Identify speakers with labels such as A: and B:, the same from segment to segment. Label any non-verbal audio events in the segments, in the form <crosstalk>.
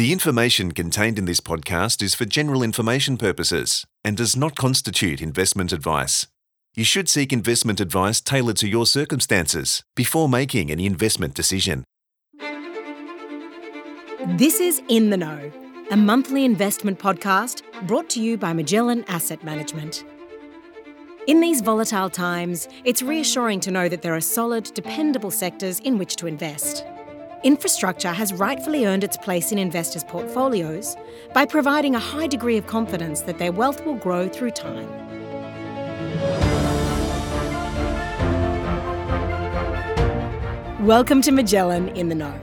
A: The information contained in this podcast is for general information purposes and does not constitute investment advice. You should seek investment advice tailored to your circumstances before making any investment decision.
B: This is In the Know, a monthly investment podcast brought to you by Magellan Asset Management. In these volatile times, it's reassuring to know that there are solid, dependable sectors in which to invest. Infrastructure has rightfully earned its place in investors' portfolios by providing a high degree of confidence that their wealth will grow through time. Welcome to Magellan in the Know.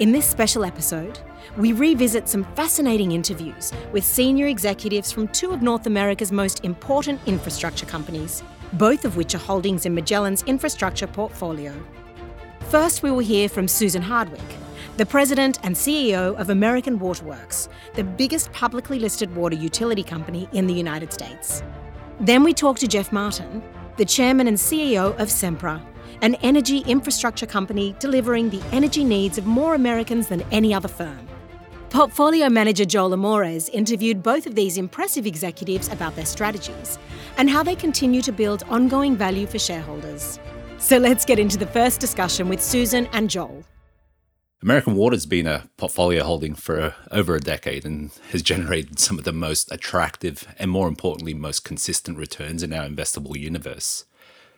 B: In this special episode, we revisit some fascinating interviews with senior executives from two of North America's most important infrastructure companies, both of which are holdings in Magellan's infrastructure portfolio. First, we will hear from Susan Hardwick, the president and CEO of American Water Works, the biggest publicly listed water utility company in the United States. Then we talk to Jeff Martin, the chairman and CEO of Sempra, an energy infrastructure company delivering the energy needs of more Americans than any other firm. Portfolio manager Jowell Amores interviewed both of these impressive executives about their strategies and how they continue to build ongoing value for shareholders. So let's get into the first discussion with Susan and Jowell.
C: American Water's been a portfolio holding for over a decade and has generated some of the most attractive and, more importantly, most consistent returns in our investable universe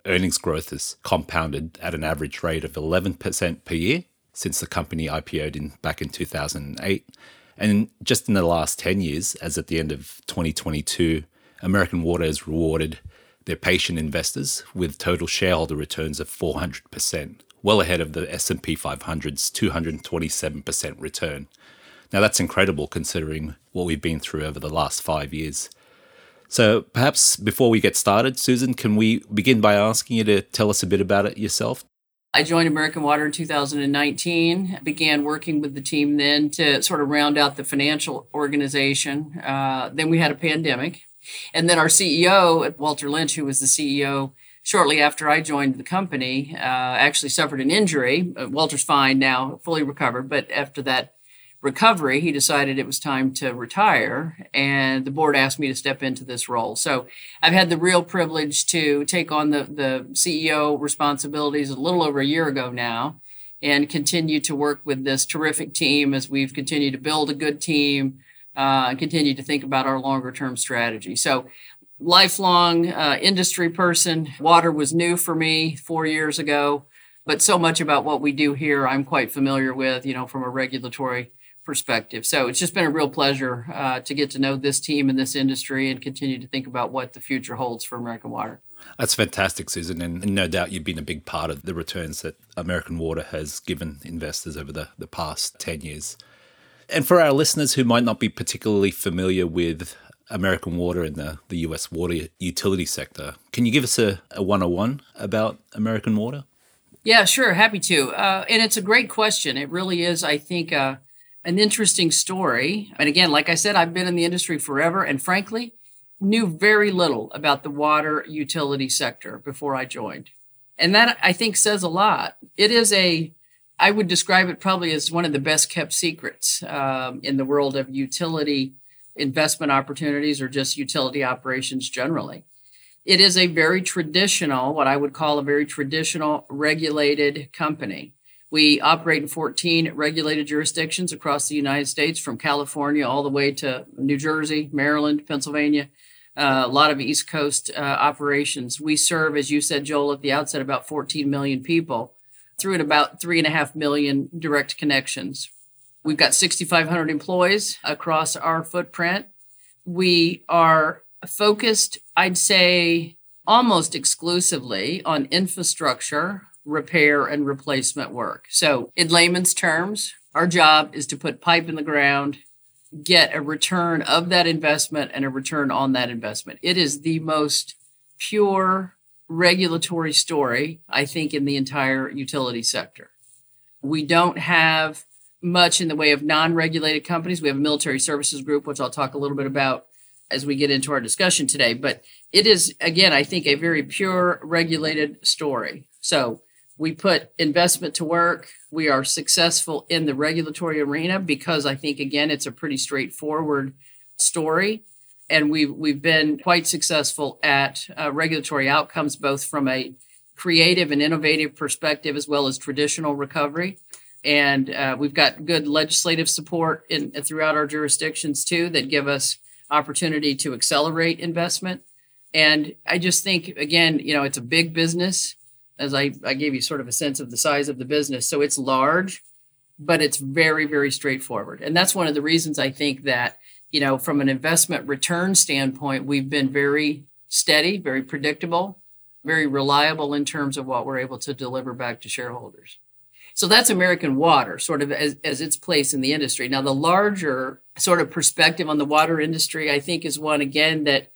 C: earnings growth has compounded at an average rate of 11% per year since the company IPO'd in back in 2008. And just in the last 10 years, as at the end of 2022, American Water has rewarded their patient investors with total shareholder returns of 400%, well ahead of the S&P 500's 227% return. Now that's incredible considering what we've been through over the last 5 years. So perhaps before we get started, Susan, can we begin by asking you to tell us a bit about it yourself?
D: I joined American Water in 2019, began working with the team then to sort of round out the financial organization. Uh, then we had a pandemic. And then our CEO, Walter Lynch, who was the CEO shortly after I joined the company, uh, actually suffered an injury. Uh, Walter's fine now, fully recovered. But after that recovery, he decided it was time to retire, and the board asked me to step into this role. So I've had the real privilege to take on the, the CEO responsibilities a little over a year ago now and continue to work with this terrific team as we've continued to build a good team uh, and continue to think about our longer term strategy. So lifelong uh, industry person. Water was new for me four years ago, but so much about what we do here I'm quite familiar with, you know, from a regulatory perspective. So it's just been a real pleasure uh, to get to know this team and this industry and continue to think about what the future holds for American Water.
C: That's fantastic, Susan. And no doubt you've been a big part of the returns that American Water has given investors over the, the past 10 years. And for our listeners who might not be particularly familiar with American Water and the, the US water utility sector, can you give us a, a 101 about American Water?
D: Yeah, sure. Happy to. Uh, and it's a great question. It really is, I think, uh, an interesting story. And again, like I said, I've been in the industry forever and frankly, knew very little about the water utility sector before I joined. And that I think says a lot. It is a, I would describe it probably as one of the best kept secrets um, in the world of utility investment opportunities or just utility operations generally. It is a very traditional, what I would call a very traditional regulated company. We operate in 14 regulated jurisdictions across the United States, from California all the way to New Jersey, Maryland, Pennsylvania, uh, a lot of East Coast uh, operations. We serve, as you said, Jowell, at the outset, about 14 million people through at about 3.5 million direct connections. We've got 6,500 employees across our footprint. We are focused, I'd say, almost exclusively on infrastructure repair and replacement work. So, in layman's terms, our job is to put pipe in the ground, get a return of that investment and a return on that investment. It is the most pure regulatory story, I think, in the entire utility sector. We don't have much in the way of non regulated companies. We have a military services group, which I'll talk a little bit about as we get into our discussion today. But it is, again, I think, a very pure regulated story. So We put investment to work. We are successful in the regulatory arena because I think, again, it's a pretty straightforward story. And we've, we've been quite successful at uh, regulatory outcomes, both from a creative and innovative perspective as well as traditional recovery. And uh, we've got good legislative support in, throughout our jurisdictions too that give us opportunity to accelerate investment. And I just think, again, you know, it's a big business as I, I gave you sort of a sense of the size of the business. So it's large, but it's very, very straightforward. And that's one of the reasons I think that, you know, from an investment return standpoint, we've been very steady, very predictable, very reliable in terms of what we're able to deliver back to shareholders. So that's American water, sort of as, as its place in the industry. Now, the larger sort of perspective on the water industry, I think, is one, again, that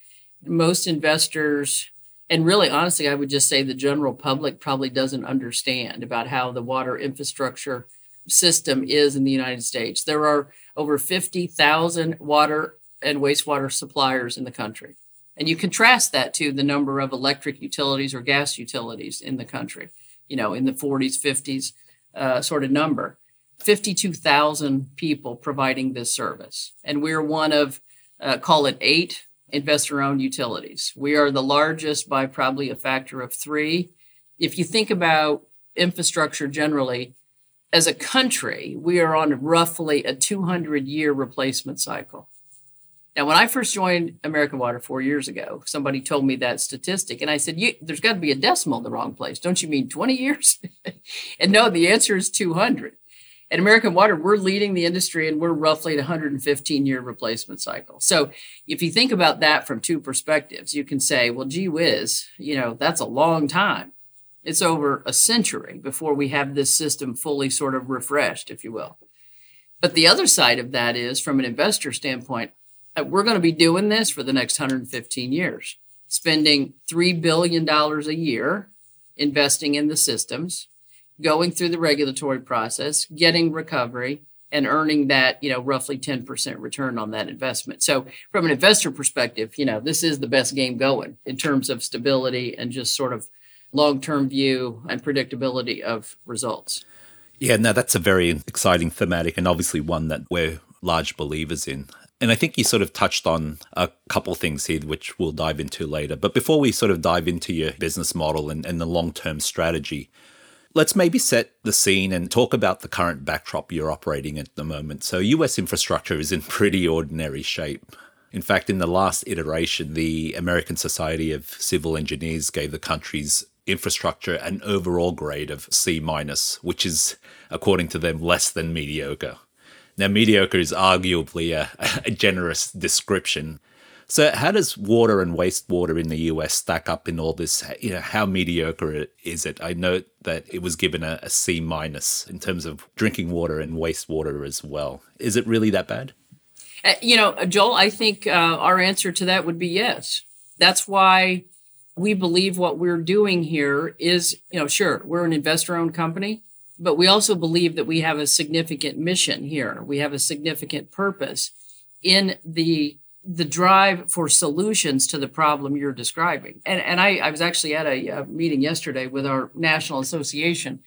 D: most investors and really honestly i would just say the general public probably doesn't understand about how the water infrastructure system is in the united states there are over 50000 water and wastewater suppliers in the country and you contrast that to the number of electric utilities or gas utilities in the country you know in the 40s 50s uh, sort of number 52000 people providing this service and we're one of uh, call it eight investor owned utilities. We are the largest by probably a factor of three. If you think about infrastructure generally, as a country, we are on roughly a 200 year replacement cycle. Now, when I first joined American Water four years ago, somebody told me that statistic, and I said, There's got to be a decimal in the wrong place. Don't you mean 20 years? <laughs> and no, the answer is 200. At American Water, we're leading the industry and we're roughly at 115 year replacement cycle. So if you think about that from two perspectives, you can say, well, gee whiz, you know, that's a long time. It's over a century before we have this system fully sort of refreshed, if you will. But the other side of that is from an investor standpoint, uh, we're going to be doing this for the next 115 years, spending $3 billion a year investing in the systems going through the regulatory process, getting recovery, and earning that, you know, roughly 10% return on that investment. So from an investor perspective, you know, this is the best game going in terms of stability and just sort of long-term view and predictability of results.
C: Yeah, no, that's a very exciting thematic and obviously one that we're large believers in. And I think you sort of touched on a couple things here, which we'll dive into later. But before we sort of dive into your business model and, and the long term strategy, Let's maybe set the scene and talk about the current backdrop you're operating at the moment. So, US infrastructure is in pretty ordinary shape. In fact, in the last iteration, the American Society of Civil Engineers gave the country's infrastructure an overall grade of C minus, which is, according to them, less than mediocre. Now, mediocre is arguably a, <laughs> a generous description, so, how does water and wastewater in the US stack up in all this? You know, how mediocre is it? I note that it was given a, a C minus in terms of drinking water and wastewater as well. Is it really that bad?
D: Uh, you know, Jowell, I think uh, our answer to that would be yes. That's why we believe what we're doing here is, you know, sure, we're an investor owned company, but we also believe that we have a significant mission here. We have a significant purpose in the the drive for solutions to the problem you're describing. And, and I, I was actually at a, a, meeting yesterday with our National Association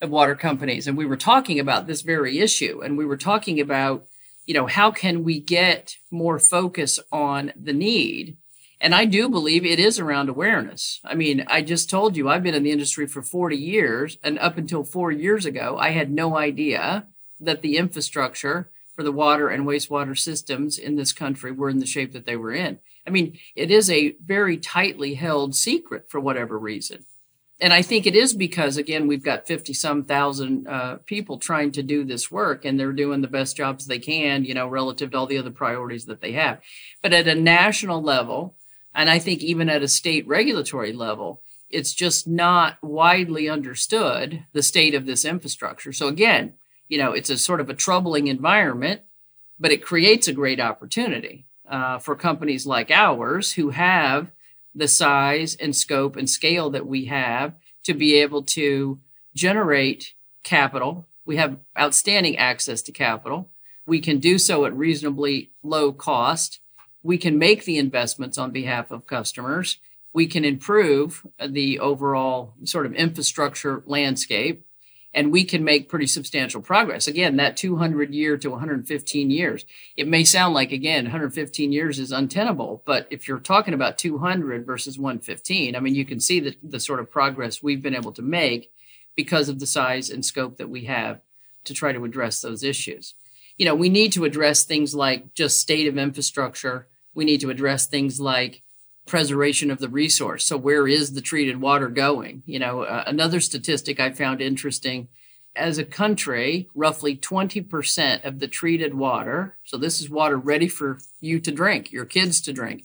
D: of Water Companies, and we were talking about this very issue. And we were talking about, you know, how can we get more focus on the need? And I do believe it is around awareness. I mean, I just told you I've been in the industry for 40 years, and up until four years ago, I had no idea that the infrastructure for the water and wastewater systems in this country were in the shape that they were in. I mean, it is a very tightly held secret for whatever reason. And I think it is because, again, we've got 50 some thousand uh, people trying to do this work and they're doing the best jobs they can, you know, relative to all the other priorities that they have. But at a national level, and I think even at a state regulatory level, it's just not widely understood the state of this infrastructure. So, again, you know, it's a sort of a troubling environment, but it creates a great opportunity uh, for companies like ours who have the size and scope and scale that we have to be able to generate capital. We have outstanding access to capital. We can do so at reasonably low cost. We can make the investments on behalf of customers we can improve the overall sort of infrastructure landscape and we can make pretty substantial progress. Again, that 200 year to 115 years, it may sound like, again, 115 years is untenable, but if you're talking about 200 versus 115, I mean, you can see the, the sort of progress we've been able to make because of the size and scope that we have to try to address those issues. You know, we need to address things like just state of infrastructure. We need to address things like preservation of the resource. So where is the treated water going? You know, uh, another statistic I found interesting as a country, roughly 20% of the treated water, so this is water ready for you to drink, your kids to drink.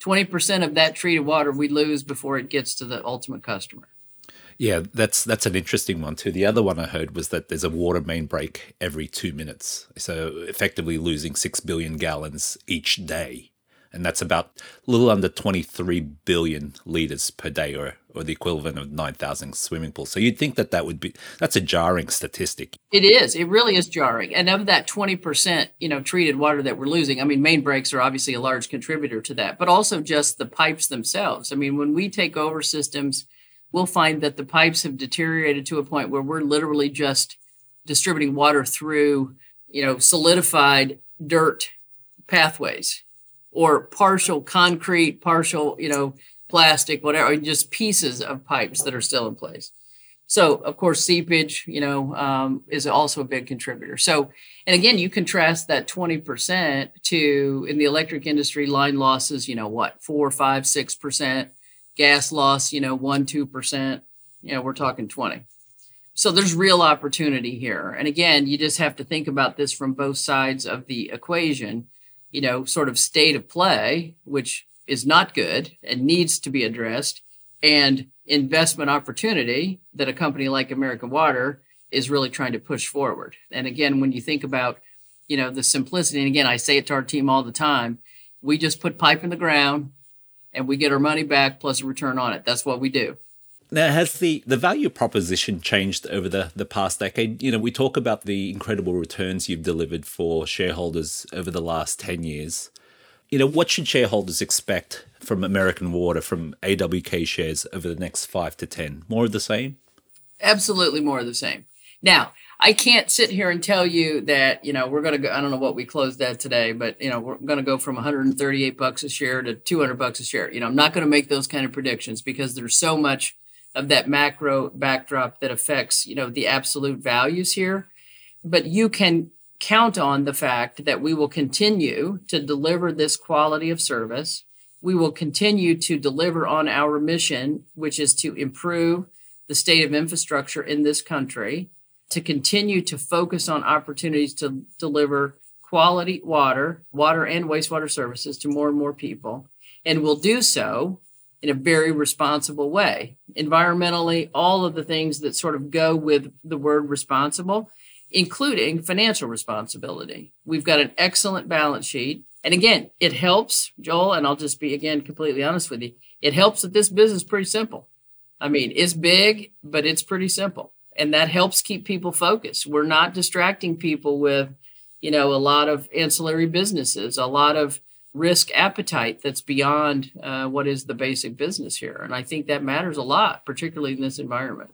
D: 20% of that treated water we lose before it gets to the ultimate customer.
C: Yeah, that's that's an interesting one too. The other one I heard was that there's a water main break every 2 minutes. So effectively losing 6 billion gallons each day and that's about a little under 23 billion liters per day or or the equivalent of 9000 swimming pools. So you'd think that that would be that's a jarring statistic.
D: It is. It really is jarring. And of that 20% you know treated water that we're losing i mean main breaks are obviously a large contributor to that but also just the pipes themselves. I mean when we take over systems we'll find that the pipes have deteriorated to a point where we're literally just distributing water through you know solidified dirt pathways or partial concrete, partial, you know, plastic, whatever, just pieces of pipes that are still in place. So, of course, seepage, you know, um, is also a big contributor. So, and again, you contrast that 20% to in the electric industry, line losses, you know, what, four, five, six percent, gas loss, you know, one, two percent, you know, we're talking 20. So there's real opportunity here. And again, you just have to think about this from both sides of the equation you know, sort of state of play, which is not good and needs to be addressed, and investment opportunity that a company like American Water is really trying to push forward. And again, when you think about, you know, the simplicity, and again, I say it to our team all the time, we just put pipe in the ground and we get our money back plus a return on it. That's what we do.
C: Now, has the, the value proposition changed over the, the past decade? You know, we talk about the incredible returns you've delivered for shareholders over the last 10 years. You know, what should shareholders expect from American Water, from AWK shares over the next five to 10? More of the same?
D: Absolutely more of the same. Now, I can't sit here and tell you that, you know, we're going to go, I don't know what we closed at today, but, you know, we're going to go from 138 bucks a share to 200 bucks a share. You know, I'm not going to make those kind of predictions because there's so much of that macro backdrop that affects you know the absolute values here. But you can count on the fact that we will continue to deliver this quality of service. We will continue to deliver on our mission which is to improve the state of infrastructure in this country to continue to focus on opportunities to deliver quality water water and wastewater services to more and more people and we'll do so in a very responsible way. Environmentally, all of the things that sort of go with the word responsible, including financial responsibility. We've got an excellent balance sheet. And again, it helps, Jowell, and I'll just be again completely honest with you. It helps that this business is pretty simple. I mean, it's big, but it's pretty simple. And that helps keep people focused. We're not distracting people with, you know, a lot of ancillary businesses, a lot of risk appetite that's beyond uh, what is the basic business here. And I think that matters a lot, particularly in this environment.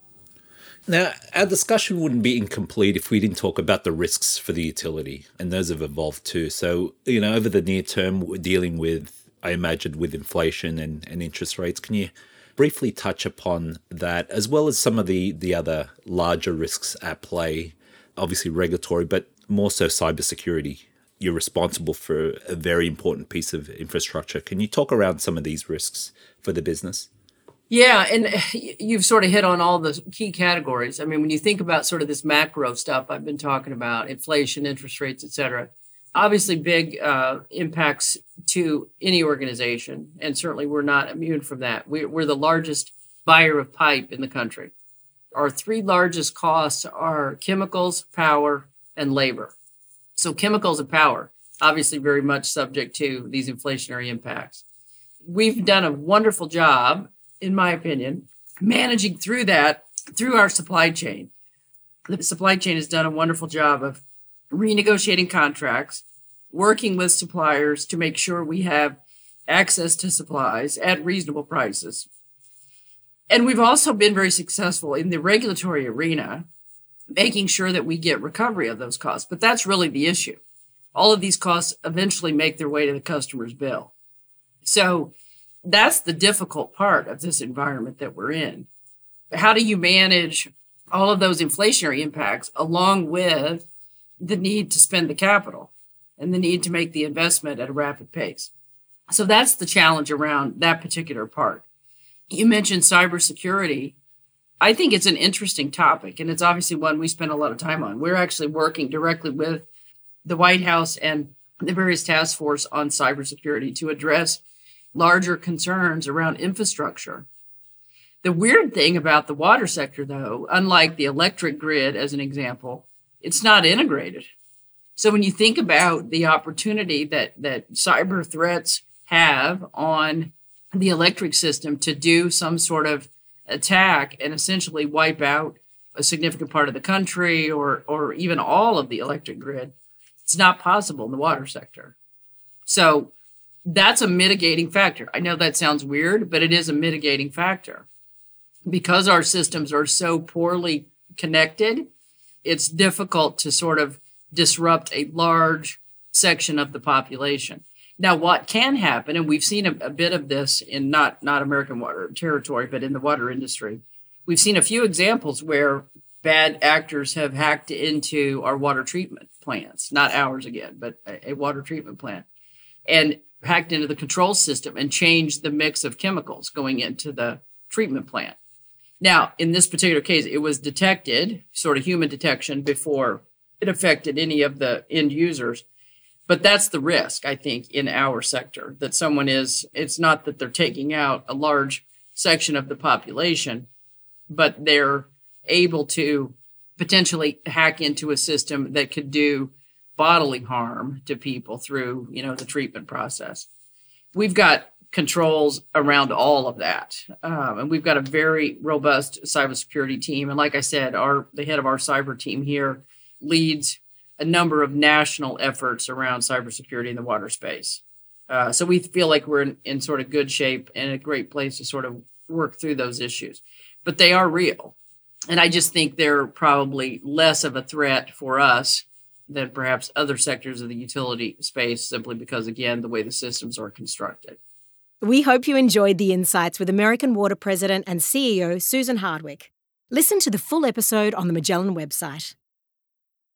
C: Now, our discussion wouldn't be incomplete if we didn't talk about the risks for the utility, and those have evolved too. So, you know, over the near term, we're dealing with, I imagine, with inflation and, and interest rates. Can you briefly touch upon that, as well as some of the, the other larger risks at play? Obviously, regulatory, but more so cybersecurity you're responsible for a very important piece of infrastructure. Can you talk around some of these risks for the business?
D: Yeah, and <sighs> you've sort of hit on all the key categories. I mean, when you think about sort of this macro stuff I've been talking about, inflation, interest rates, et cetera, obviously big uh, impacts to any organization, and certainly we're not immune from that. We're, we're the largest buyer of pipe in the country. Our three largest costs are chemicals, power, and labor. So chemicals and power, obviously very much subject to these inflationary impacts. We've done a wonderful job, in my opinion, managing through that through our supply chain. The supply chain has done a wonderful job of renegotiating contracts, working with suppliers to make sure we have access to supplies at reasonable prices. And we've also been very successful in the regulatory arena, making sure that we get recovery of those costs. But that's really the issue. All of these costs eventually make their way to the customer's bill. So that's the difficult part of this environment that we're in. How do you manage all of those inflationary impacts along with the need to spend the capital and the need to make the investment at a rapid pace? So that's the challenge around that particular part. You mentioned cybersecurity. I think it's an interesting topic, and it's obviously one we spend a lot of time on. We're actually working directly with the White House and the various task force on cybersecurity to address larger concerns around infrastructure. The weird thing about the water sector, though, unlike the electric grid as an example, it's not integrated. So when you think about the opportunity that that cyber threats have on the electric system to do some sort of attack and essentially wipe out a significant part of the country or or even all of the electric grid, it's not possible in the water sector. So that's a mitigating factor. I know that sounds weird, but it is a mitigating factor. Because our systems are so poorly connected, it's difficult to sort of disrupt a large section of the population. Now, what can happen, and we've seen a, a, bit of this in not not American water territory, but in the water industry, we've seen a few examples where bad actors have hacked into our water treatment plants, not ours again, but a, a water treatment plant, and hacked into the control system and changed the mix of chemicals going into the treatment plant. Now, in this particular case, it was detected, sort of human detection, before it affected any of the end users. But that's the risk, I think, in our sector that someone is, it's not that they're taking out a large section of the population, but they're able to potentially hack into a system that could do bodily harm to people through you know the treatment process. We've got controls around all of that um, and we've got a very robust cybersecurity team. And like i said our the head of our cyber team here leads a number of national efforts around cybersecurity in the water space uh, so we feel like we're in, in sort of good shape and a great place to sort of work through those issues but they are real and i just think they're probably less of a threat for us than perhaps other sectors of the utility space simply because, again, the way the systems are constructed.
B: We hope you enjoyed the insights with American Water President and CEO Susan Hardwick. Listen to the full episode on the Magellan website.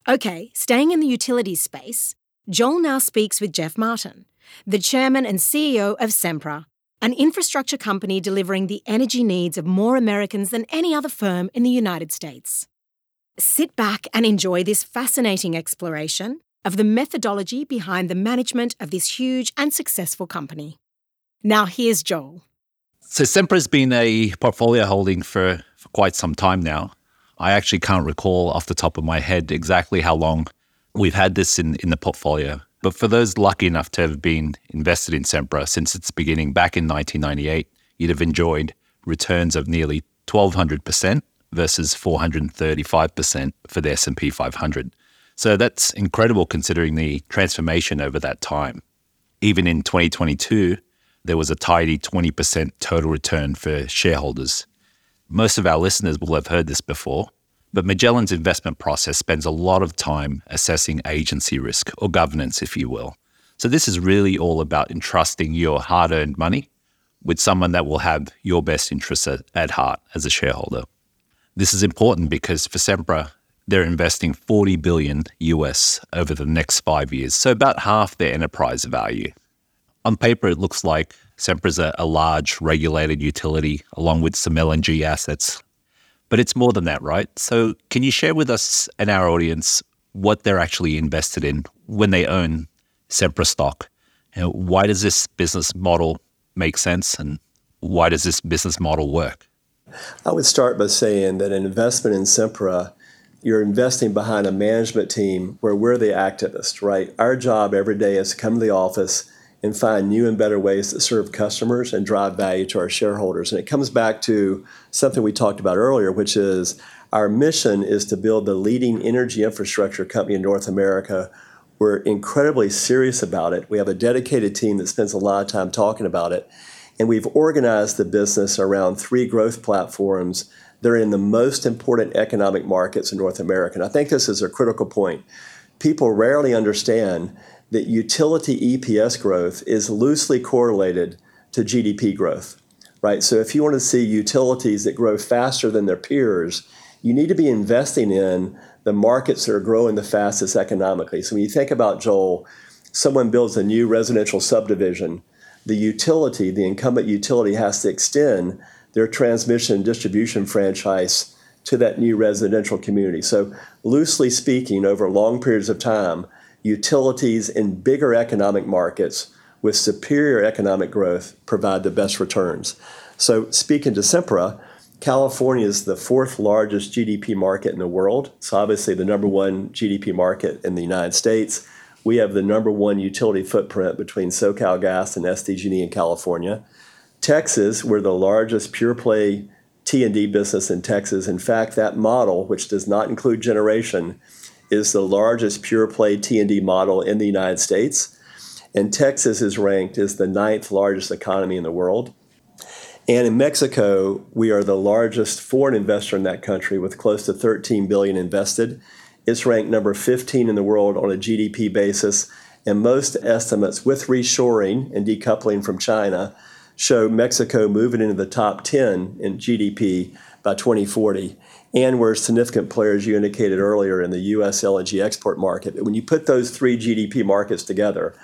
B: Okay, staying in the utilities space, Jowell now speaks with Jeff Martin, the chairman and CEO of Sempra, an infrastructure company delivering the energy needs of more Americans than any other firm in the United States. Sit back and enjoy this fascinating exploration of the methodology behind the management of this huge and successful company. Now, here's Jowell.
C: So, Sempra's been a portfolio holding for, for quite some time now. I actually can't recall off the top of my head exactly how long we've had this in, in the portfolio. But for those lucky enough to have been invested in Sempra since its beginning back in 1998, you'd have enjoyed returns of nearly 1200% versus 435% for the S&P 500. So that's incredible considering the transformation over that time. Even in 2022, there was a tidy 20% total return for shareholders. Most of our listeners will have heard this before, but Magellan's investment process spends a lot of time assessing agency risk or governance, if you will. So this is really all about entrusting your hard earned money with someone that will have your best interests at, at heart as a shareholder. This is important because for Sempra, they're investing 40 billion US over the next 5 years, so about half their enterprise value. On paper it looks like Sempra's a, a large regulated utility along with some LNG assets. But it's more than that, right? So can you share with us and our audience what they're actually invested in when they own Sempra stock? You know, why does this business model make sense and why does this business model work?
E: I would start by saying that an investment in Sempra, you're investing behind a management team where we're the activist, right? Our job every day is to come to the office and find new and better ways to serve customers and drive value to our shareholders. And it comes back to something we talked about earlier, which is our mission is to build the leading energy infrastructure company in North America We're incredibly serious about it. We have a dedicated team that spends a lot of time talking about it. And we've organized the business around three growth platforms that are in the most important economic markets in North America. And I think this is a critical point. People rarely understand that utility EPS growth is loosely correlated to GDP growth, right? So if you want to see utilities that grow faster than their peers, you need to be investing in the markets that are growing the fastest economically. So when you think about Jowell, someone builds a new residential subdivision, the utility, the incumbent utility has to extend their transmission and distribution franchise to that new residential community. So loosely speaking, over long periods of time, utilities in bigger economic markets with superior economic growth provide the best returns. So speaking to Sempra, California is the fourth largest GDP market in the world. It's obviously the number one GDP market in the United States. We have the number one utility footprint between SoCal Gas and SDG&E in California. Texas, we're the largest pure play T&D business in Texas. In fact, that model, which does not include generation, is the largest pure play T&D model in the United States. And Texas is ranked as the ninth largest economy in the world. And in Mexico, we are the largest foreign investor in that country with close to 13 billion invested. It's ranked number 15 in the world on a GDP basis, and most estimates with reshoring and decoupling from China show Mexico moving into the top 10 in GDP by 2040. And we're a significant player, as you indicated earlier, in the U.S. LNG export market. But when you put those three GDP markets together,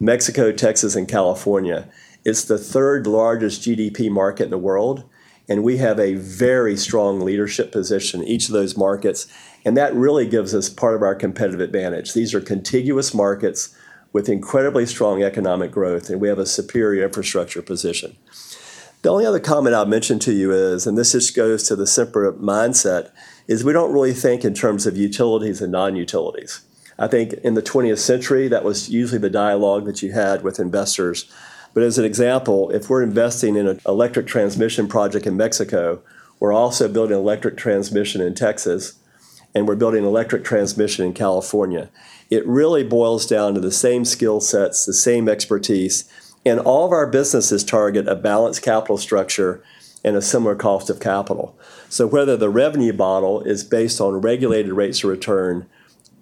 E: Mexico, Texas, and California, it's the third largest GDP market in the world, and we have a very strong leadership position in each of those markets, and that really gives us part of our competitive advantage. These are contiguous markets with incredibly strong economic growth, and we have a superior infrastructure position. The only other comment I'll mention to you is, and this just goes to the Sempra mindset, is we don't really think in terms of utilities and non utilities. I think in the 20th century, that was usually the dialogue that you had with investors but as an example, if we're investing in an electric transmission project in Mexico, we're also building electric transmission in Texas, and we're building electric transmission in California. It really boils down to the same skill sets, the same expertise, and all of our businesses target a balanced capital structure and a similar cost of capital. So whether the revenue model is based on regulated rates of return,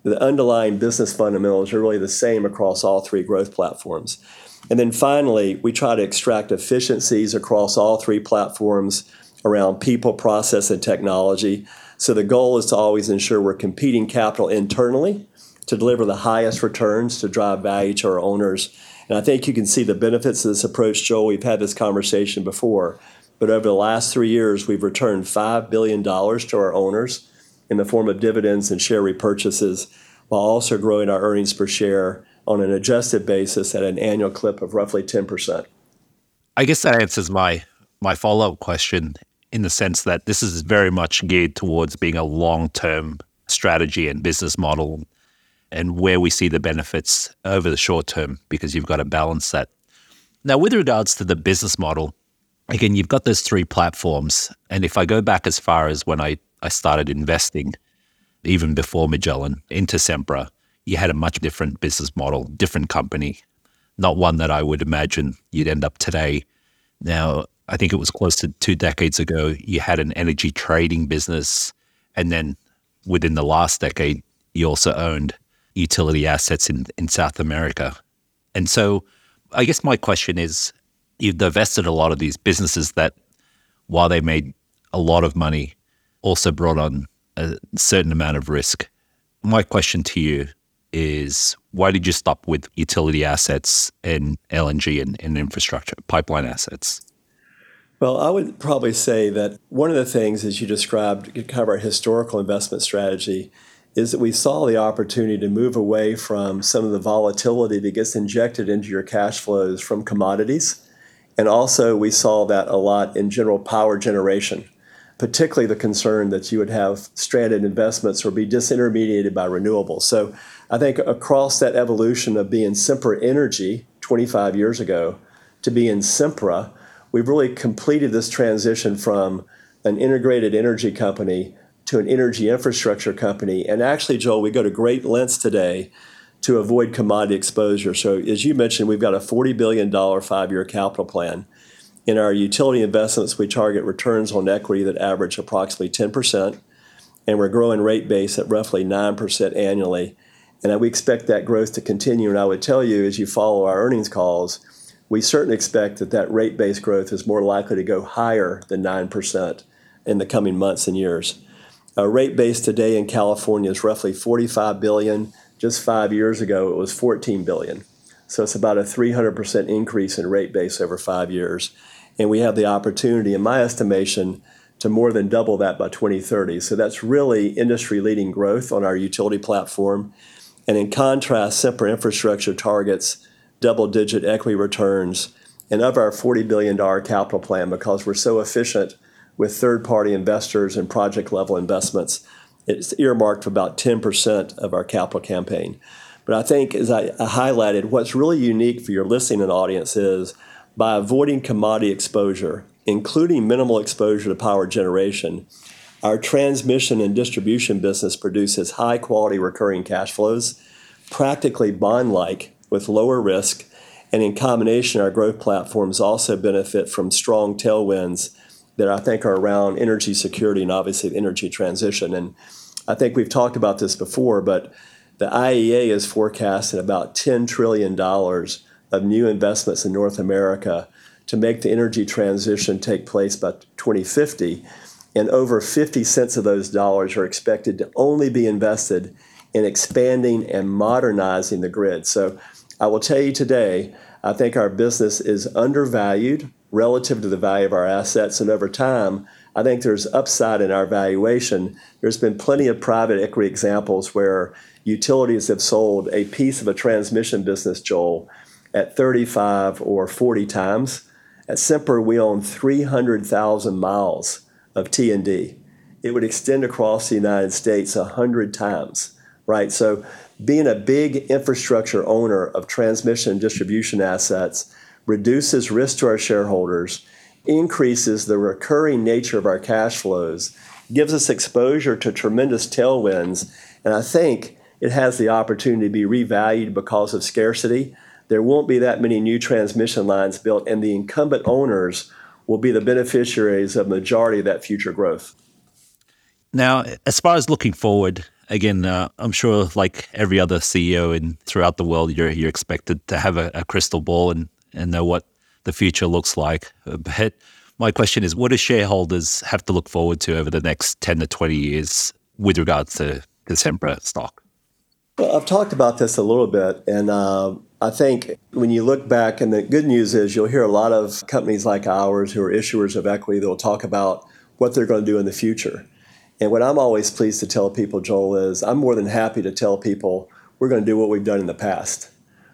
E: the underlying business fundamentals are really the same across all three growth platforms. And then finally, we try to extract efficiencies across all three platforms around people, process, and technology. So the goal is to always ensure we're competing capital internally to deliver the highest returns to drive value to our owners. And I think you can see the benefits of this approach, Jowell. We've had this conversation before, but over the last three years, we've returned $5 billion to our owners in the form of dividends and share repurchases while also growing our earnings per share on an adjusted basis at an annual clip of roughly 10%.
C: I guess that answers my my follow-up question in the sense that this is very much geared towards being a long-term strategy and business model and where we see the benefits over the short term because you've got to balance that. Now with regards to the business model, again you've got those three platforms and if I go back as far as when I, I started investing, even before Magellan, into Sempra, you had a much different business model, different company, not one that I would imagine you'd end up today. Now, I think it was close to two decades ago, you had an energy trading business. And then within the last decade, you also owned utility assets in, in South America. And so I guess my question is you've divested a lot of these businesses that, while they made a lot of money, also brought on a certain amount of risk. My question to you is why did you stop with utility assets and LNG and, and infrastructure, pipeline assets?
E: Well, I would probably say that one of the things, as you described, kind of our historical investment strategy, is that we saw the opportunity to move away from some of the volatility that gets injected into your cash flows from commodities. And also, we saw that a lot in general power generation particularly the concern that you would have stranded investments or be disintermediated by renewables. So I think across that evolution of being Sempra Energy 25 years ago to being Sempra, we've really completed this transition from an integrated energy company to an energy infrastructure company. And actually, Jowell, we go to great lengths today to avoid commodity exposure. So, as you mentioned, we've got a $40 billion five year capital plan. In our utility investments, we target returns on equity that average approximately 10%, and we're growing rate base at roughly 9% annually. And we expect that growth to continue. And I would tell you, as you follow our earnings calls, we certainly expect that that rate base growth is more likely to go higher than 9% in the coming months and years. Our rate base today in California is roughly 45 billion. Just five years ago, it was 14 billion. So it's about a 300% increase in rate base over five years. And we have the opportunity, in my estimation, to more than double that by 2030. So that's really industry leading growth on our utility platform. And in contrast, Sempra Infrastructure targets double digit equity returns and of our $40 billion capital plan because we're so efficient with third party investors and project level investments. It's earmarked for about 10% of our capital campaign. But I think, as I, highlighted, what's really unique for your listening audience is by avoiding commodity exposure, including minimal exposure to power generation, our transmission and distribution business produces high quality recurring cash flows, practically bond like, with lower risk. And in combination, our growth platforms also benefit from strong tailwinds that I think are around energy security and obviously energy transition. And I think we've talked about this before, but the IEA is forecasting about $10 trillion of new investments in North America to make the energy transition take place by 2050. And over 50 cents of those dollars are expected to only be invested in expanding and modernizing the grid. So I will tell you today, I think our business is undervalued relative to the value of our assets. And over time, I think there's upside in our valuation. There's been plenty of private equity examples where utilities have sold a piece of a transmission business, Jowell, at 35 or 40 times. At Sempra, we own 300,000 miles of T&D. It would extend across the United States 100 times, right? So being a big infrastructure owner of transmission and distribution assets reduces risk to our shareholders, increases the recurring nature of our cash flows, gives us exposure to tremendous tailwinds, and I think it has the opportunity to be revalued because of scarcity. There won't be that many new transmission lines built, and the incumbent owners will be the beneficiaries of majority of that future growth.
C: Now, as far as looking forward, again, uh, I'm sure like every other CEO in throughout the world, you're you're expected to have a, a crystal ball and and know what the future looks like. But my question is, what do shareholders have to look forward to over the next 10 to 20 years with regards to the Sempra stock?
E: Well, I've talked about this a little bit, and uh, I think when you look back, and the good news is you'll hear a lot of companies like ours who are issuers of equity that will talk about what they're going to do in the future. And what I'm always pleased to tell people, Jowell, is I'm more than happy to tell people we're going to do what we've done in the past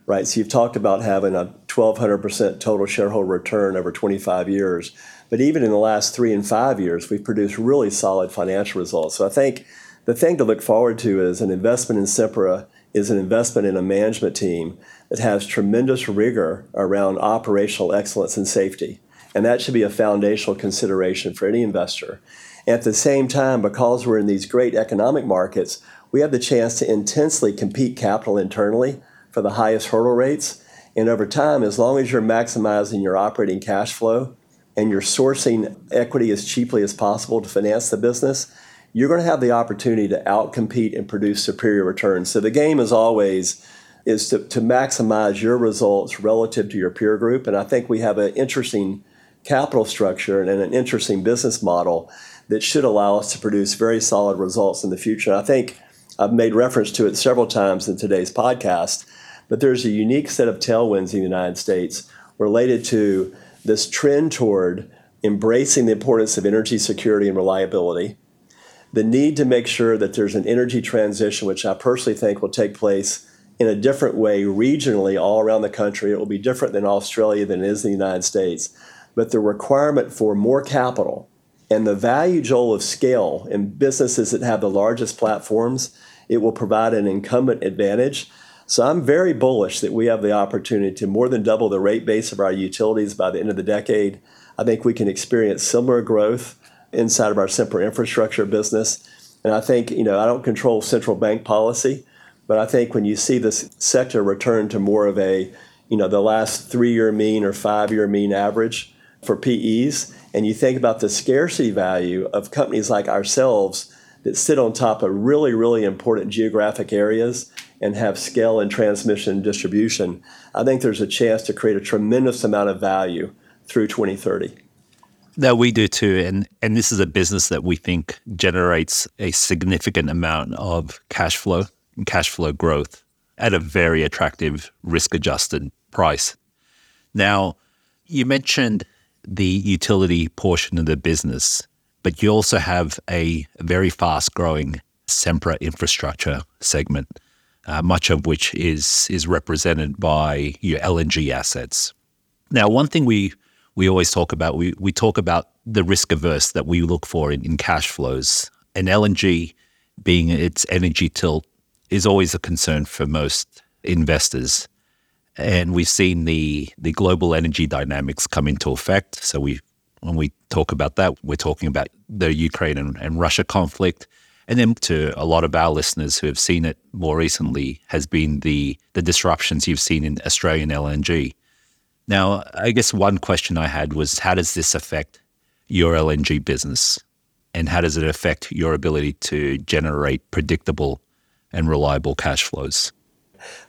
E: right? So you've talked about having a 1,200% total shareholder return over 25 years. But even in the last three and five years, we've produced really solid financial results. So I think the thing to look forward to is an investment in Sempra is an investment in a management team that has tremendous rigor around operational excellence and safety. And that should be a foundational consideration for any investor. At the same time, because we're in these great economic markets, we have the chance to intensely compete capital internally for the highest hurdle rates. And over time, as long as you're maximizing your operating cash flow and you're sourcing equity as cheaply as possible to finance the business, you're going to have the opportunity to outcompete and produce superior returns. So the game is always is to, to maximize your results relative to your peer group. And I think we have an interesting capital structure and an interesting business model that should allow us to produce very solid results in the future. And I think I've made reference to it several times in today's podcast but there's a unique set of tailwinds in the United States related to this trend toward embracing the importance of energy security and reliability, the need to make sure that there's an energy transition, which I personally think will take place in a different way regionally all around the country. It will be different than Australia than it is in the United States. But the requirement for more capital and the value, Jowell, of scale in businesses that have the largest platforms, it will provide an incumbent advantage so I'm very bullish that we have the opportunity to more than double the rate base of our utilities by the end of the decade. I think we can experience similar growth inside of our Sempra infrastructure business. And I think, you know, I don't control central bank policy, But I think when you see this sector return to more of a, you know, the last three year mean or five year mean average for PEs, and you think about the scarcity value of companies like ourselves that sit on top of really, really important geographic areas and have scale and transmission and distribution, I think there's a chance to create a tremendous amount of value through 2030.
C: No, we do too. And and this is a business that we think generates a significant amount of cash flow and cash flow growth at a very attractive risk adjusted price. Now, you mentioned the utility portion of the business, but you also have a very fast growing Sempra infrastructure segment, uh, much of which is is represented by your LNG assets. Now, one thing we we always talk about. We, we talk about the risk averse that we look for in, in cash flows. And LNG, being its energy tilt, is always a concern for most investors. And we've seen the, the global energy dynamics come into effect. So we when we talk about that, we're talking about the Ukraine and, and Russia conflict. And then to a lot of our listeners who have seen it more recently has been the the disruptions you've seen in Australian LNG. Now, I guess one question I had was how does this affect your LNG business? And how does it affect your ability to generate predictable and reliable cash flows?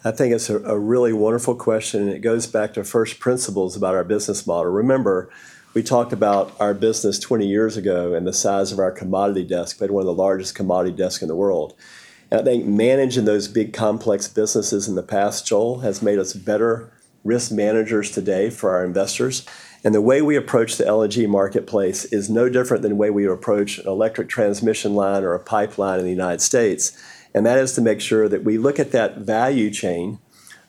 E: I think it's a, a really wonderful question, it goes back to first principles about our business model. Remember, we talked about our business 20 years ago and the size of our commodity desk. We had one of the largest commodity desks in the world. And I think managing those big complex businesses in the past, Jowell, has made us better risk managers today for our investors. And the way we approach the LNG marketplace is no different than the way we approach an electric transmission line or a pipeline in the United States. And that is to make sure that we look at that value chain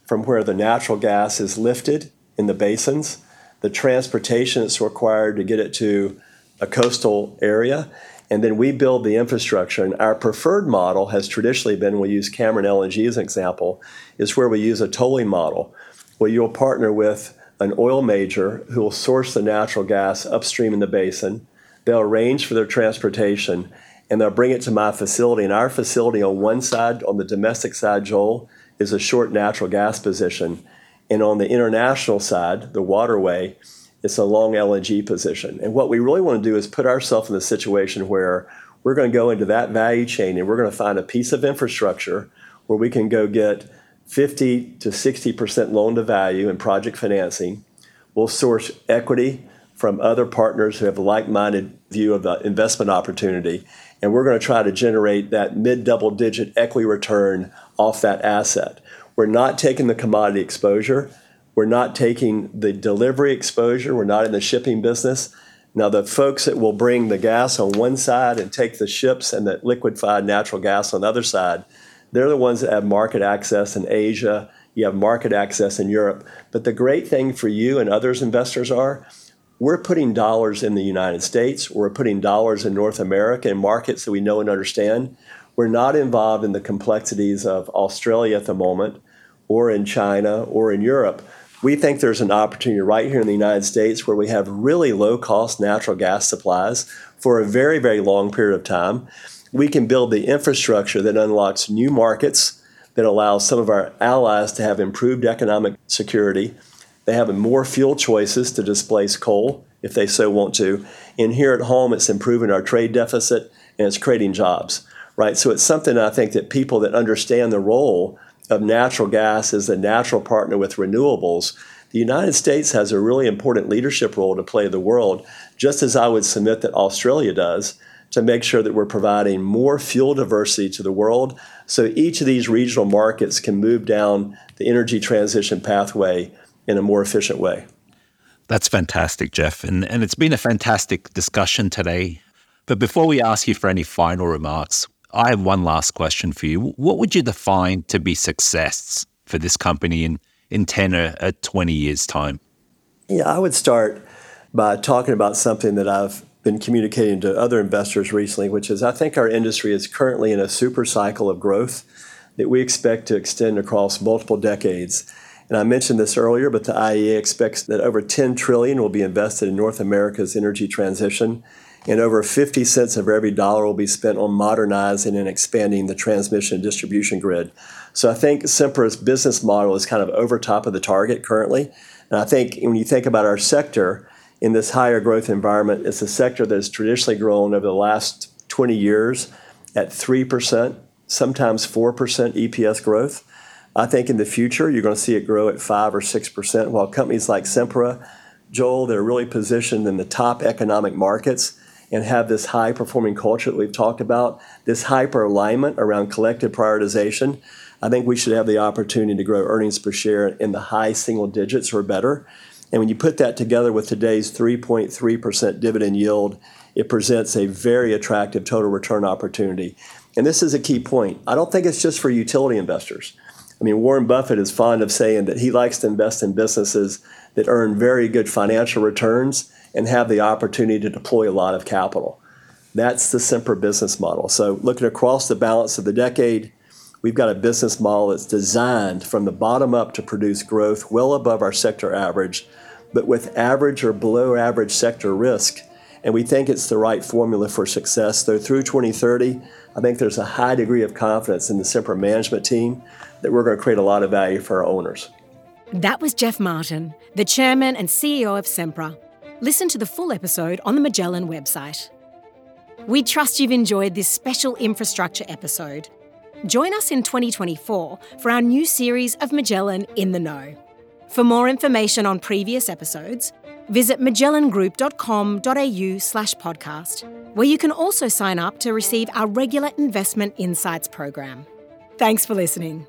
E: from where the natural gas is lifted in the basins, the transportation that's required to get it to a coastal area, and then we build the infrastructure. And our preferred model has traditionally been, we use Cameron LNG as an example, is where we use a tolling model where you'll partner with an oil major who will source the natural gas upstream in the basin. They'll arrange for their transportation and they'll bring it to my facility. And our facility on one side, on the domestic side, Jowell, is a short natural gas position. And on the international side, the waterway, it's a long LNG position. And what we really want to do is put ourselves in a situation where we're going to go into that value chain and we're going to find a piece of infrastructure where we can go get 50 to 60% loan to value in project financing. We'll source equity from other partners who have a like minded view of the investment opportunity. And we're going to try to generate that mid double digit equity return off that asset. We're not taking the commodity exposure. We're not taking the delivery exposure. We're not in the shipping business. Now, the folks that will bring the gas on one side and take the ships and the liquefied natural gas on the other side, they're the ones that have market access in Asia. You have market access in Europe. But the great thing for you and others investors are we're putting dollars in the United States. We're putting dollars in North America in markets that we know and understand. We're not involved in the complexities of Australia at the moment, or in China, or in Europe. We think there's an opportunity right here in the United States where we have really low cost natural gas supplies for a very, very long period of time we can build the infrastructure that unlocks new markets, that allows some of our allies to have improved economic security. They have more fuel choices to displace coal if they so want to. And here at home, it's improving our trade deficit and it's creating jobs, right? So it's something I think that people that understand the role of natural gas as a natural partner with renewables, the United States has a really important leadership role to play the world, just as I would submit that Australia does to make sure that we're providing more fuel diversity to the world so each of these regional markets can move down the energy transition pathway in a more efficient way.
C: That's fantastic, Jeff. And, and it's been a fantastic discussion today. But before we ask you for any final remarks, I have one last question for you. What would you define to be success for this company in, in 10 or 20 years' time?
E: Yeah, I would start by talking about something that I've been communicating to other investors recently, which is I think our industry is currently in a super cycle of growth that we expect to extend across multiple decades. And I mentioned this earlier, but the IEA expects that over 10 trillion will be invested in North America's energy transition. And over 50 cents of every dollar will be spent on modernizing and expanding the transmission and distribution grid. So I think Sempra's business model is kind of over top of the target currently. And I think when you think about our sector in this higher growth environment, it's a sector that has traditionally grown over the last 20 years at 3%, sometimes 4% EPS growth. I think in the future, you're going to see it grow at 5 or 6%, while companies like Sempra, Jowell, they're really positioned in the top economic markets and have this high performing culture that we've talked about, this hyper alignment around collective prioritization. I think we should have the opportunity to grow earnings per share in the high single digits or better. And when you put that together with today's 3.3% dividend yield, it presents a very attractive total return opportunity. And this is a key point. I don't think it's just for utility investors. I mean, Warren Buffett is fond of saying that he likes to invest in businesses that earn very good financial returns and have the opportunity to deploy a lot of capital. That's the Sempra business model. So, looking across the balance of the decade, we've got a business model that's designed from the bottom up to produce growth well above our sector average, but with average or below average sector risk. And we think it's the right formula for success. Though through 2030, I think there's a high degree of confidence in the Sempra management team that we're going to create a lot of value for our owners.
B: That was Jeff Martin, the chairman and CEO of Sempra. Listen to the full episode on the Magellan website. We trust you've enjoyed this special infrastructure episode. Join us in 2024 for our new series of Magellan in the Know. For more information on previous episodes, visit magellangroup.com.au slash podcast, where you can also sign up to receive our regular investment insights program. Thanks for listening.